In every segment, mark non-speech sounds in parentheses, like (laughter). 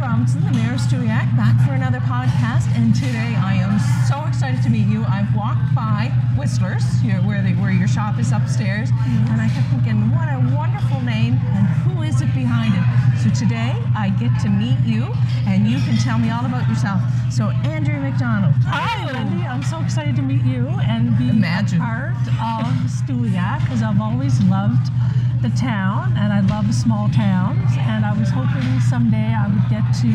Robinson, the mayor of Stewiacke, back for another podcast. And today I am so excited to meet you. I've walked by Whistler's, here where they, where your shop is upstairs, mm-hmm. and I kept thinking, what a wonderful name, and who is it behind it? So today I get to meet you, and you can tell me all about yourself. So Andrew McDonald. Hi, Wendy. I'm so excited to meet you and be Imagine. part of Stewiacke because I've always loved the town and I love small towns. And I was hoping someday I would get to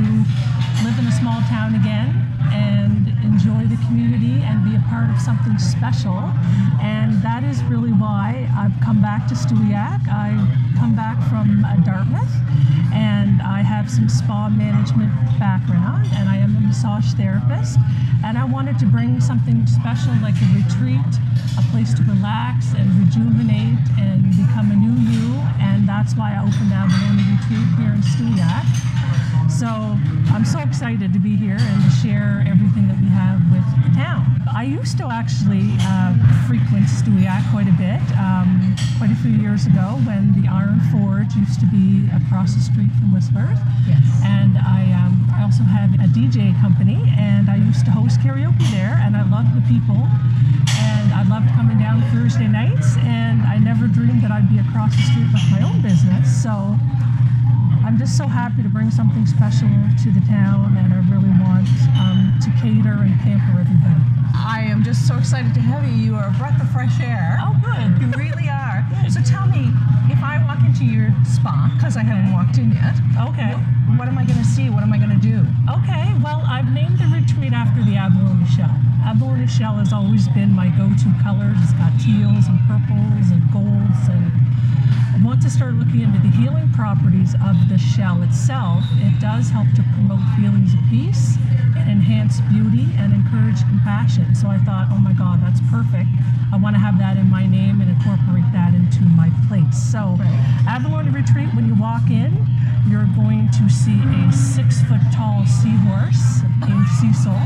live in a small town again and enjoy the community and be a part of something special. And that is really why I've come back to Stewiacke. I come back from uh, Dartmouth and I have some spa management background massage therapist. And I wanted to bring something special like a retreat, a place to relax and rejuvenate and become a new you. And that's why I opened Abalone Retreat here in Stewiacke. So I'm so excited to be here and to share everything that used to actually uh, frequent Stewiacke quite a bit, um, quite a few years ago when the Iron Forge used to be across the street from Whistler's. Yes. And I, um, I also have a DJ company, and I used to host karaoke there, and I loved the people, and I loved coming down Thursday nights, and I never dreamed that I'd be across the street with my own business. So I'm just so happy to bring something special to the town, and I really want um, to cater and pamper everybody. I am just so excited to have you. You are a breath of fresh air. Oh, good. You really are. So tell me, if I walk into your spa, because I haven't walked in yet, Okay. what am I going to see? What am I going to do? Okay, well, I've named the retreat after the abalone shell. Abalone shell has always been my go-to color. It's got teals and purples and golds, and to start looking into the healing properties of the shell itself. It does help to promote feelings of peace, enhance beauty, and encourage compassion. So I thought, oh my God, that's perfect. I want to have that in my name and incorporate that into my place. So, Abalone Retreat, when you walk in, you're going to see a six foot tall seahorse named Cecil.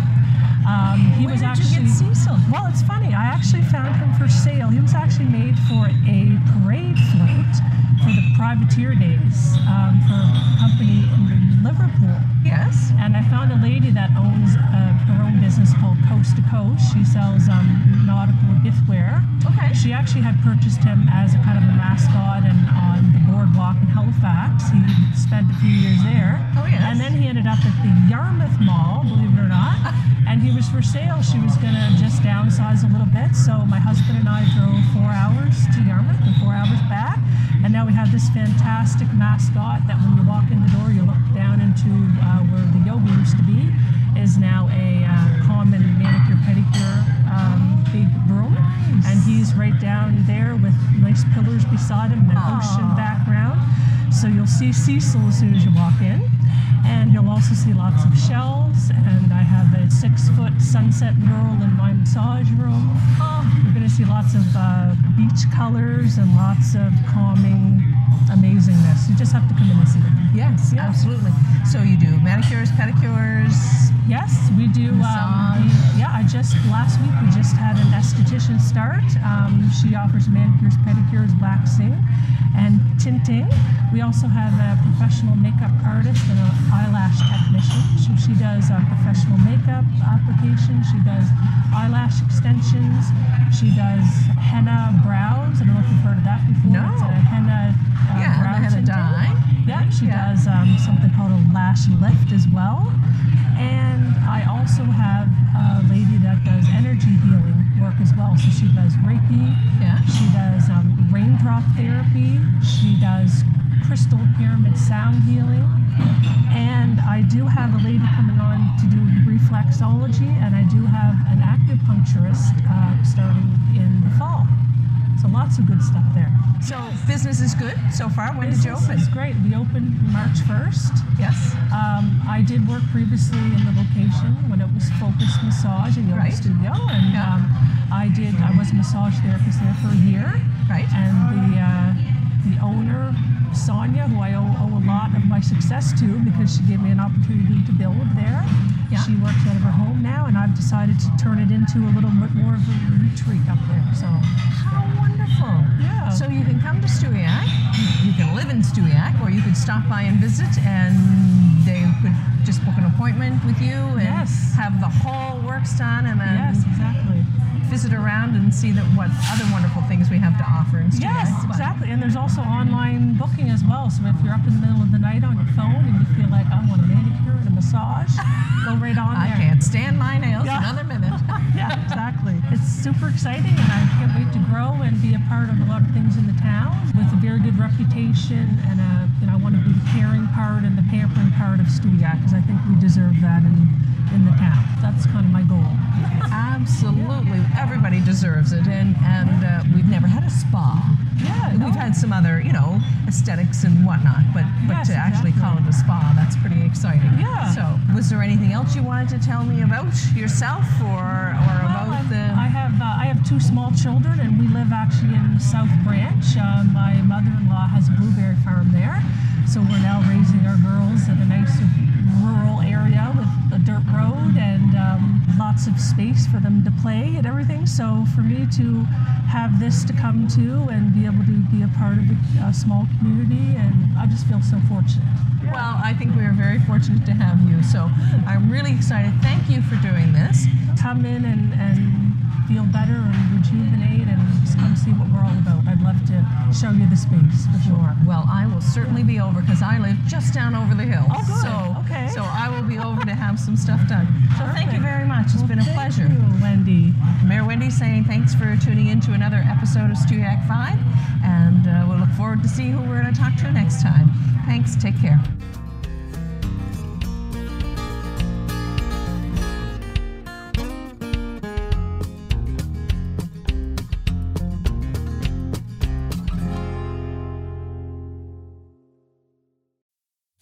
Um, he Where was actually Cecil? well, it's funny. I actually found him for sale. He was actually made for a parade float for the privateer days um, for a company in Liverpool. Yes. And I found a lady that owns uh, her own business called Coast to Coast. She sells um, nautical giftware. Okay. She actually had purchased him as a kind of a mascot and on the boardwalk in Halifax. He spent a few years there. Oh, yes. And then he ended up at the Yarmouth Mall, for sale. She was going to just downsize a little bit. So my husband and I drove four hours to Yarmouth and four hours back. And now we have this fantastic mascot that when you walk in the door, you look down into uh, where the yoga used to be, is now a uh, common manicure pedicure um, big room. And he's right down there with nice pillars beside him and an ocean background. So you'll see Cecil as soon as you walk in. And you'll also see lots of shells. And I have a six foot sunset mural in my massage room. You're going to see lots of uh, beach colors and lots of calming amazingness. You just have to come in and see it. yes, Yeah. absolutely. So you do manicures, pedicures. Yes, we do. Um, we- yeah, I just last week we just had an esthetician start. Um, she offers manicures, pedicures, waxing, and tinting. We also have a professional makeup artist and an eyelash technician. She, she does uh, professional makeup application. She does eyelash extensions. She does henna brows. I don't know if you've heard of that before. No. It's a henna uh, Yeah, brow the henna tinting. dye. She Yeah. does um, something called a lash lift as well. And I also have a lady that does energy healing work as well. So she does Reiki. Yeah. She does um, raindrop therapy. She does crystal pyramid sound healing. And I do have a lady coming on to do reflexology, and I do have an acupuncturist uh, starting in the fall. So lots of good stuff there. So business is good so far. When did you open? is great. We opened March 1st. Yes. Um, I did work previously in the location when it was Focus Massage in Yoga Right. Studio, and Yeah. um, I did. I was a massage therapist there for a year, Right. and the uh, the owner Sonia, who I owe, owe a lot of my success to because she gave me an opportunity to build there. Yeah. She works out of her home now, and I've decided to turn it into a little bit more of a retreat up there. So How wonderful. Yeah. So you can come to Stewiacke, you, you can live in Stewiacke, or you could stop by and visit, and they could just book an appointment with you and Yes. have the whole works done, and then yes, exactly. Visit around and see that what other wonderful things we have to offer in. Yes, exactly. And there's also online booking as well. So if you're up in the middle of the night on your phone and you feel like I want a manicure and a massage, go right on there. I can't stand my nails Yeah. another minute. (laughs) Yeah, exactly. It's super exciting, and I can't wait to grow and be a part of a lot of things in the town with a very good reputation. And uh, you know, I want to be the caring part and the pampering part of Stewiacke because I think we deserve that in in the town. That's kind of my goal. Absolutely, everybody deserves it, and and uh, we've never had a spa. Yeah, some other, you know, aesthetics and whatnot, but but Yes, to actually exactly. call it a spa, that's pretty exciting. Yeah. So, was there anything else you wanted to tell me about yourself, or or Well, about I've- the? I have uh, I have two small children, and we live actually in South Branch. Uh, my mother-in-law has a blueberry farm there, so we're now raising our girls in a nice rural area with a dirt road and um, lots of space for them to play and everything. So for me to have this to come to and be able to be a part of a, a small community, and I just feel so fortunate. well, I think we are very fortunate to have you. So, I'm really excited. Thank you for doing this. Come in and, and feel better and rejuvenate and just come see what we're all about. I'd love to show you the space for sure. Well, I will certainly be over because I live just down over the hill. Oh, good. So, Okay. so I will be over to have some stuff done. So, thank you very much. It's Well, been a thank pleasure. you, Wendy. Mayor Wendy saying thanks for tuning in to another episode of Stewiacke 5, and uh, we'll look forward to seeing who we're going to talk to next time. Thanks. Take care.